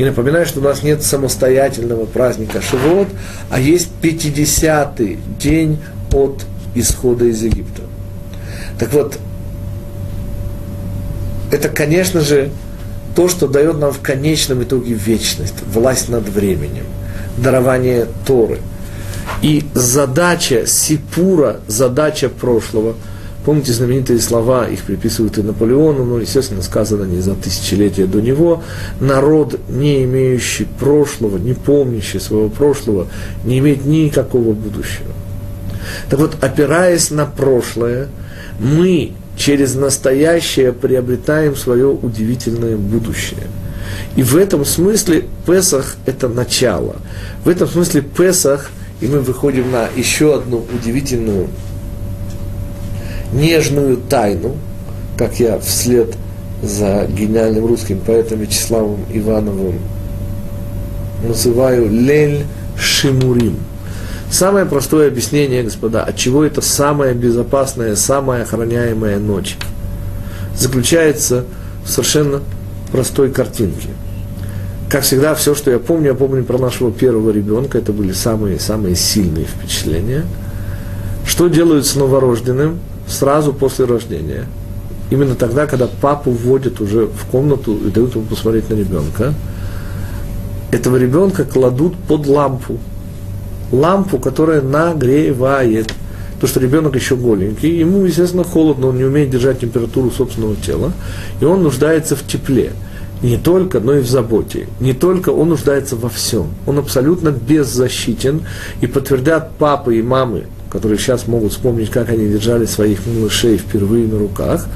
и напоминаю, что у нас нет самостоятельного праздника Шивот, а есть 50-й день от исхода из Египта. Так вот, это, конечно же, то, что дает нам в конечном итоге вечность, власть над временем, дарование Торы. И задача Сипура, задача прошлого – Помните знаменитые слова, их приписывают и Наполеону, но, естественно, сказано не за тысячелетия до него. Народ, не имеющий прошлого, не помнящий своего прошлого, не имеет никакого будущего. Так вот, опираясь на прошлое, Мы через настоящее приобретаем свое удивительное будущее. И в этом смысле Песах – это начало. В этом смысле Песах, и мы выходим на еще одну удивительную, нежную тайну, как я вслед за гениальным русским поэтом Вячеславом Ивановым называю Лель Шимурим. Самое простое объяснение, господа, от чего это самая безопасная, самая охраняемая ночь, заключается в совершенно простой картинке. Как всегда, все, что я помню, я помню про нашего первого ребенка, это были самые-самые сильные впечатления. Что делают с новорожденным сразу после рождения? Именно тогда, когда папу вводят уже в комнату и дают ему посмотреть на ребенка – этого ребенка кладут под лампу. Лампу, которая нагревает. Потому что ребенок еще голенький, ему, естественно, холодно, он не умеет держать температуру собственного тела, и он нуждается в тепле. Не только, но и в заботе. Не только он нуждается во всем. Он абсолютно беззащитен, и подтвердят папы и мамы, которые сейчас могут вспомнить, как они держали своих малышей впервые на руках,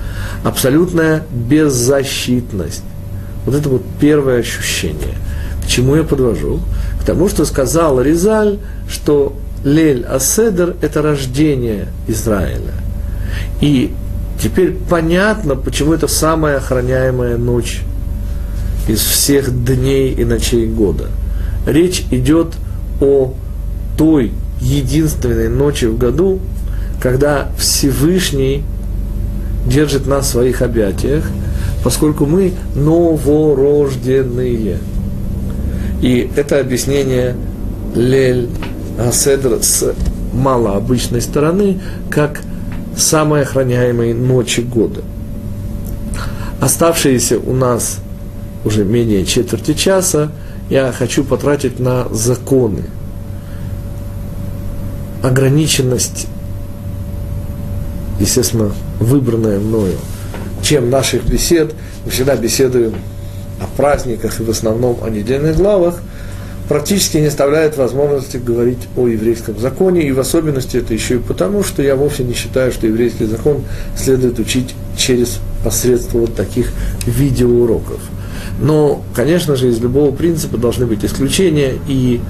абсолютная беззащитность. Вот это вот первое ощущение – к чему я подвожу? К тому, что сказал Ризаль, что Лель Аседер – это рождение Израиля. И теперь понятно, почему это самая охраняемая ночь из всех дней и ночей года. Речь идет о той единственной ночи в году, когда Всевышний держит нас в своих объятиях, поскольку мы новорожденные – и это объяснение Лель Аседр с малообычной стороны, как самой охраняемой ночи года. Оставшиеся у нас уже менее четверти часа я хочу потратить на законы. Ограниченность, естественно, выбранная мною, чем наших бесед. Мы всегда беседуем о праздниках и в основном о недельных главах, практически не оставляет возможности говорить о еврейском законе, и в особенности это еще и потому, что я вовсе не считаю, что еврейский закон следует учить через посредство вот таких видеоуроков. Но, конечно же, из любого принципа должны быть исключения, и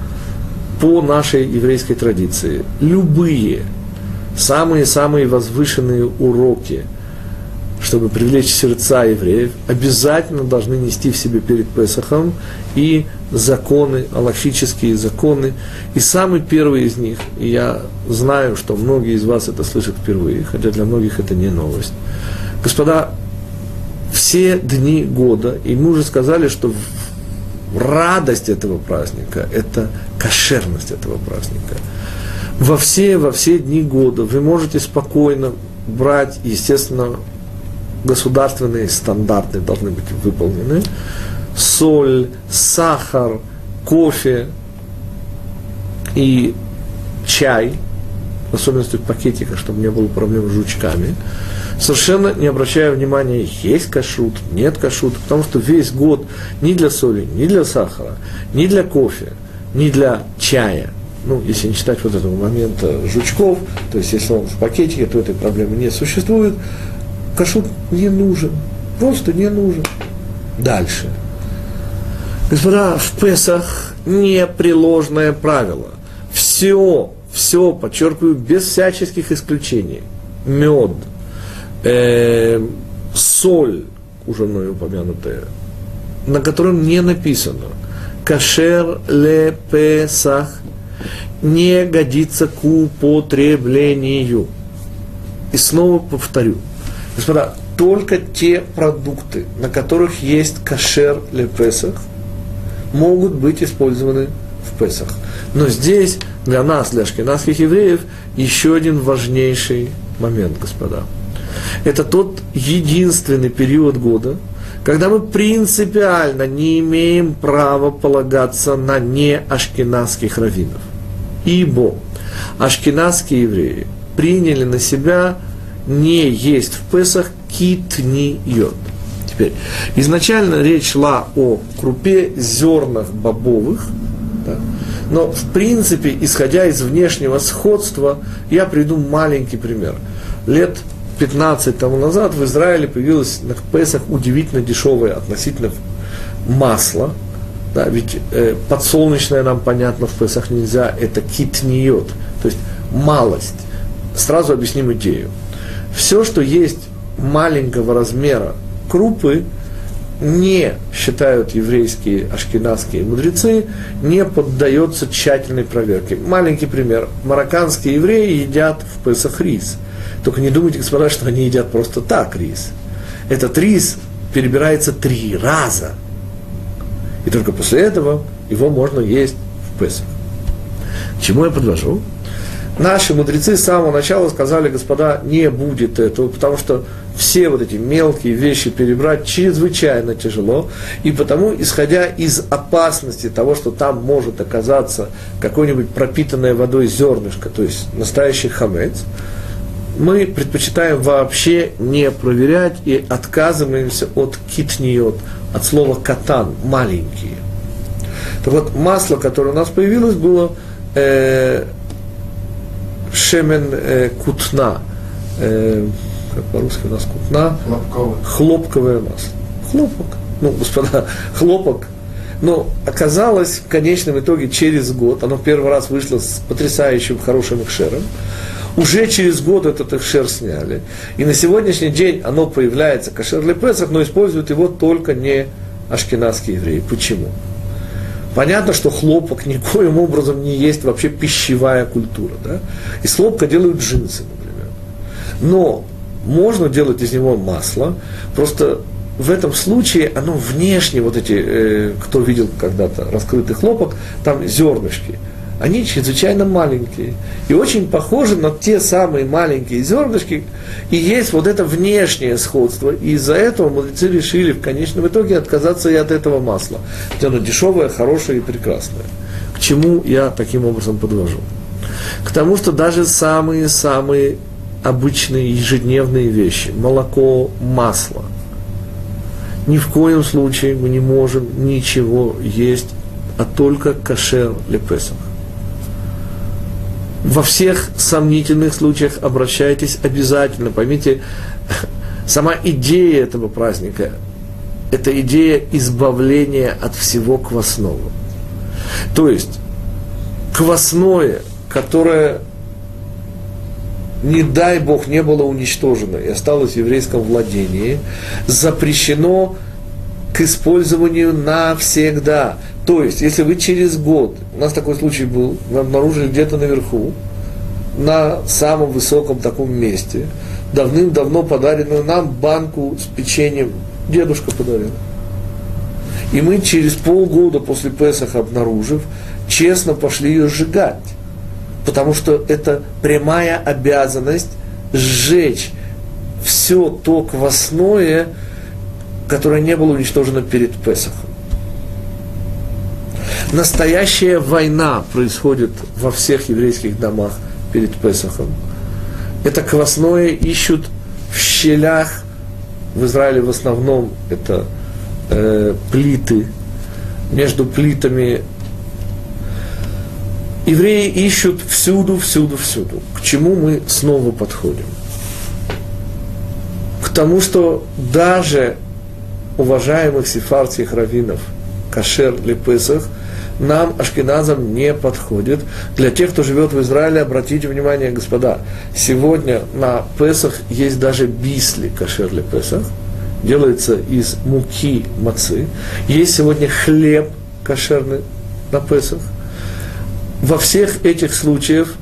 по нашей еврейской традиции любые самые-самые возвышенные уроки – чтобы привлечь сердца евреев, обязательно должны нести в себе перед Песохом и законы, аллахические законы. И самый первый из них, и я знаю, что многие из вас это слышат впервые, хотя для многих это не новость. Господа, все дни года, и мы уже сказали, что радость этого праздника – это кошерность этого праздника. Во все, во все дни года вы можете спокойно брать, естественно, государственные стандарты должны быть выполнены. Соль, сахар, кофе и чай, в особенности в пакетиках, чтобы не было проблем с жучками, совершенно не обращая внимания, есть кашрут, нет кашрут, потому что весь год ни для соли, ни для сахара, ни для кофе, ни для чая, ну, если не считать вот этого момента жучков, то есть если он в пакетике, то этой проблемы не существует, кашут не нужен. Просто не нужен. Дальше. Господа, в Песах непреложное правило. Все, все, подчеркиваю, без всяческих исключений. Мед, э, соль, уже мной упомянутая, на котором не написано кашер ле Песах не годится к употреблению. И снова повторю – Господа, только те продукты, на которых есть кашер для Песах, могут быть использованы в Песах. Но здесь для нас, для шкинавских евреев, еще один важнейший момент, господа. Это тот единственный период года, когда мы принципиально не имеем права полагаться на неашкенадских раввинов. Ибо ашкенадские евреи приняли на себя не есть в Песах китниот. Теперь, изначально речь шла о крупе, зернах бобовых, да, но в принципе, исходя из внешнего сходства, я приду маленький пример. Лет 15 тому назад в Израиле появилось на Песах удивительно дешевое относительно масло. Да, ведь э, подсолнечное нам понятно в Песах нельзя, это китниот, то есть малость. Сразу объясним идею. Все, что есть маленького размера крупы, не считают еврейские ашкенадские мудрецы, не поддается тщательной проверке. Маленький пример. Марокканские евреи едят в Песах рис. Только не думайте, господа, что они едят просто так рис. Этот рис перебирается три раза. И только после этого его можно есть в Песах. К чему я подвожу? Наши мудрецы с самого начала сказали, господа, не будет этого, потому что все вот эти мелкие вещи перебрать чрезвычайно тяжело, и потому, исходя из опасности того, что там может оказаться какое-нибудь пропитанное водой зернышко, то есть настоящий хамец, мы предпочитаем вообще не проверять и отказываемся от китниот, от слова катан, маленькие. Так вот, масло, которое у нас появилось, было э, шемен э, кутна, э, как по-русски у нас кутна, Хлопковый. хлопковое масло. Хлопок. Ну, господа, хлопок. Но оказалось в конечном итоге через год, оно первый раз вышло с потрясающим хорошим экшером, уже через год этот экшер сняли. И на сегодняшний день оно появляется, кашер Песах, но используют его только не ашкенадские евреи. Почему? Понятно, что хлопок никоим образом не есть вообще пищевая культура. Да? Из хлопка делают джинсы, например. Но можно делать из него масло, просто в этом случае оно внешне, вот эти, э, кто видел когда-то раскрытый хлопок, там зернышки, они чрезвычайно маленькие. И очень похожи на те самые маленькие зернышки, и есть вот это внешнее сходство, и из-за этого мудрецы решили в конечном итоге отказаться и от этого масла, хотя оно дешевое, хорошее и прекрасное. К чему я таким образом подвожу? К тому, что даже самые-самые обычные ежедневные вещи, молоко, масло, ни в коем случае мы не можем ничего есть, а только кашер лепесах. Во всех сомнительных случаях обращайтесь обязательно. Поймите, сама идея этого праздника – это идея избавления от всего квасного. То есть, квасное, которое не дай Бог, не было уничтожено и осталось в еврейском владении, запрещено к использованию навсегда. То есть, если вы через год, у нас такой случай был, мы обнаружили где-то наверху, на самом высоком таком месте, давным-давно подаренную нам банку с печеньем, дедушка подарил. И мы через полгода после Песаха обнаружив, честно пошли ее сжигать потому что это прямая обязанность сжечь все то квасное, которое не было уничтожено перед Песохом. Настоящая война происходит во всех еврейских домах перед Песохом. Это квасное ищут в щелях, в Израиле в основном это э, плиты, между плитами евреи ищут всюду, всюду, всюду. К чему мы снова подходим? К тому, что даже уважаемых сефардских раввинов, кашер или песах, нам, ашкеназам, не подходит. Для тех, кто живет в Израиле, обратите внимание, господа, сегодня на Песах есть даже бисли кашер или Песах, делается из муки мацы. Есть сегодня хлеб кошерный на Песах во всех этих случаях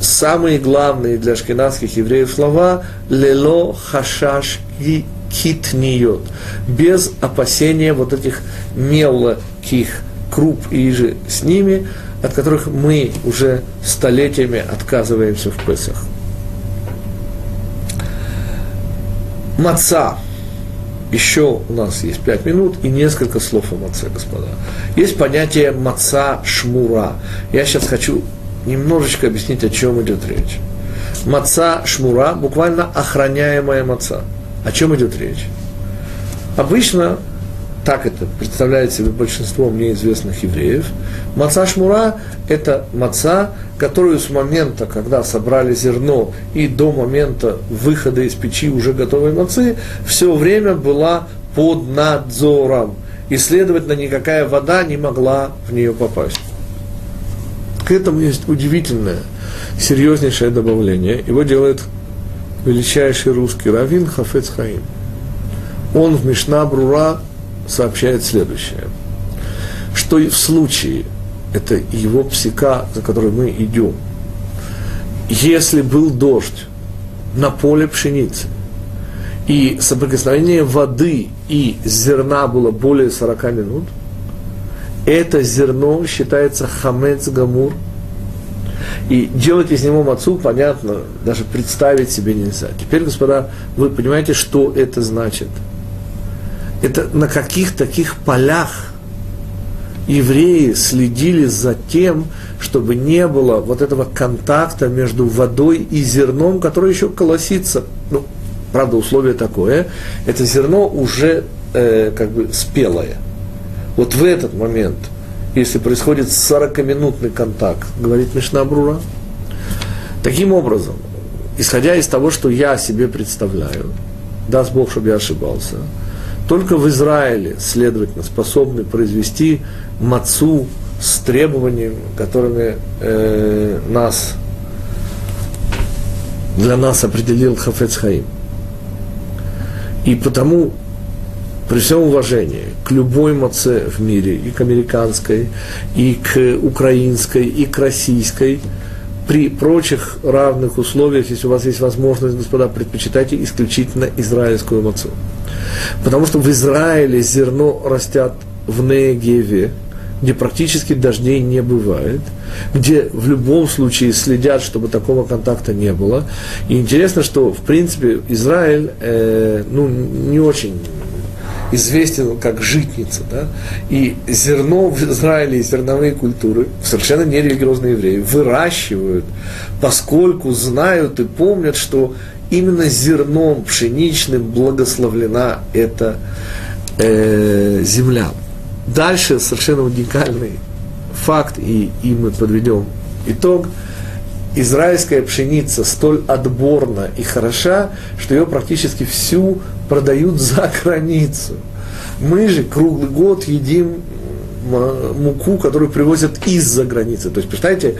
самые главные для шкинадских евреев слова «лело хашаш и китниот», без опасения вот этих мелких круп и же с ними, от которых мы уже столетиями отказываемся в Песах. Маца – еще у нас есть пять минут и несколько слов о маце, господа. Есть понятие маца шмура. Я сейчас хочу немножечко объяснить, о чем идет речь. Маца шмура, буквально охраняемая маца. О чем идет речь? Обычно так это представляет себе большинство мне известных евреев. Маца шмура – это маца, которую с момента, когда собрали зерно, и до момента выхода из печи уже готовой мацы, все время была под надзором. И, следовательно, никакая вода не могла в нее попасть. К этому есть удивительное, серьезнейшее добавление. Его делает величайший русский раввин Хафец Хаим. Он в Мишна Брура сообщает следующее, что в случае, это его псика, за которой мы идем, если был дождь на поле пшеницы, и соприкосновение воды и зерна было более 40 минут, это зерно считается хамец гамур, и делать из него мацу, понятно, даже представить себе нельзя. Теперь, господа, вы понимаете, что это значит – это на каких таких полях евреи следили за тем, чтобы не было вот этого контакта между водой и зерном, которое еще колосится. Ну, правда, условие такое, это зерно уже э, как бы спелое. Вот в этот момент, если происходит 40-минутный контакт, говорит Мишна Брура, таким образом, исходя из того, что я себе представляю, даст Бог, чтобы я ошибался – только в Израиле, следовательно, способны произвести мацу с требованиями, которыми э, нас, для нас определил Хафец Хаим. И потому, при всем уважении к любой маце в мире, и к американской, и к украинской, и к российской, при прочих равных условиях, если у вас есть возможность, господа, предпочитайте исключительно израильскую мацу. Потому что в Израиле зерно растят в Негеве, где практически дождей не бывает, где в любом случае следят, чтобы такого контакта не было. И интересно, что, в принципе, Израиль э, ну, не очень известен как житница, да, и зерно в Израиле зерновые культуры, совершенно нерелигиозные евреи, выращивают, поскольку знают и помнят, что именно зерном пшеничным благословлена эта э, земля. Дальше совершенно уникальный факт, и, и мы подведем итог. Израильская пшеница столь отборна и хороша, что ее практически всю продают за границу. Мы же круглый год едим муку, которую привозят из-за границы. То есть, представляете,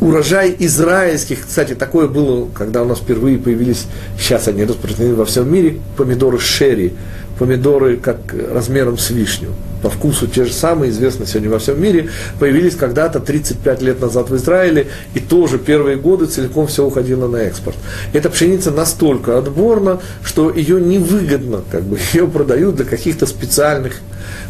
урожай израильских, кстати, такое было, когда у нас впервые появились, сейчас они распространены во всем мире, помидоры шерри, помидоры как размером с вишню, по вкусу те же самые, известны сегодня во всем мире, появились когда-то 35 лет назад в Израиле, и тоже первые годы целиком все уходило на экспорт. Эта пшеница настолько отборна, что ее невыгодно, как бы, ее продают для каких-то специальных,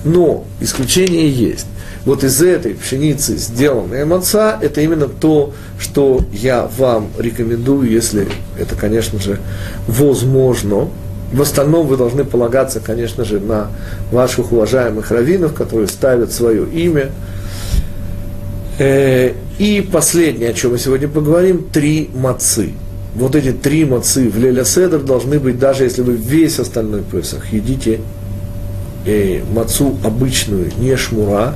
но исключения есть вот из этой пшеницы сделанная маца, это именно то, что я вам рекомендую, если это, конечно же, возможно. В остальном вы должны полагаться, конечно же, на ваших уважаемых раввинов, которые ставят свое имя. Э, и последнее, о чем мы сегодня поговорим, три мацы. Вот эти три мацы в Леля Седр должны быть, даже если вы весь остальной Песах едите э, мацу обычную, не шмура,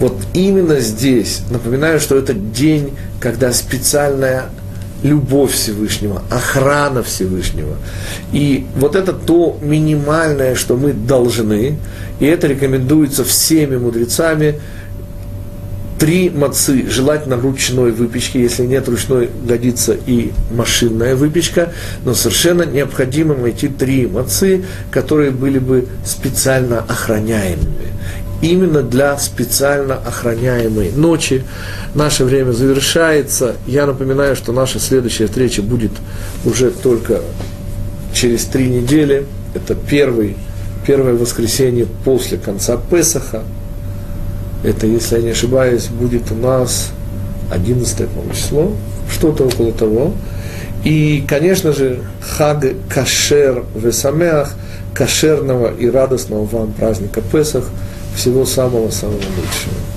вот именно здесь, напоминаю, что это день, когда специальная любовь Всевышнего, охрана Всевышнего. И вот это то минимальное, что мы должны, и это рекомендуется всеми мудрецами, три мацы, желательно ручной выпечки, если нет ручной, годится и машинная выпечка, но совершенно необходимо найти три мацы, которые были бы специально охраняемыми именно для специально охраняемой ночи. Наше время завершается. Я напоминаю, что наша следующая встреча будет уже только через три недели. Это первый, первое воскресенье после конца Песаха. Это, если я не ошибаюсь, будет у нас 11 по число, что-то около того. И, конечно же, Хаг Кашер Весамеах, кошерного и радостного вам праздника Песах – всего самого-самого лучшего.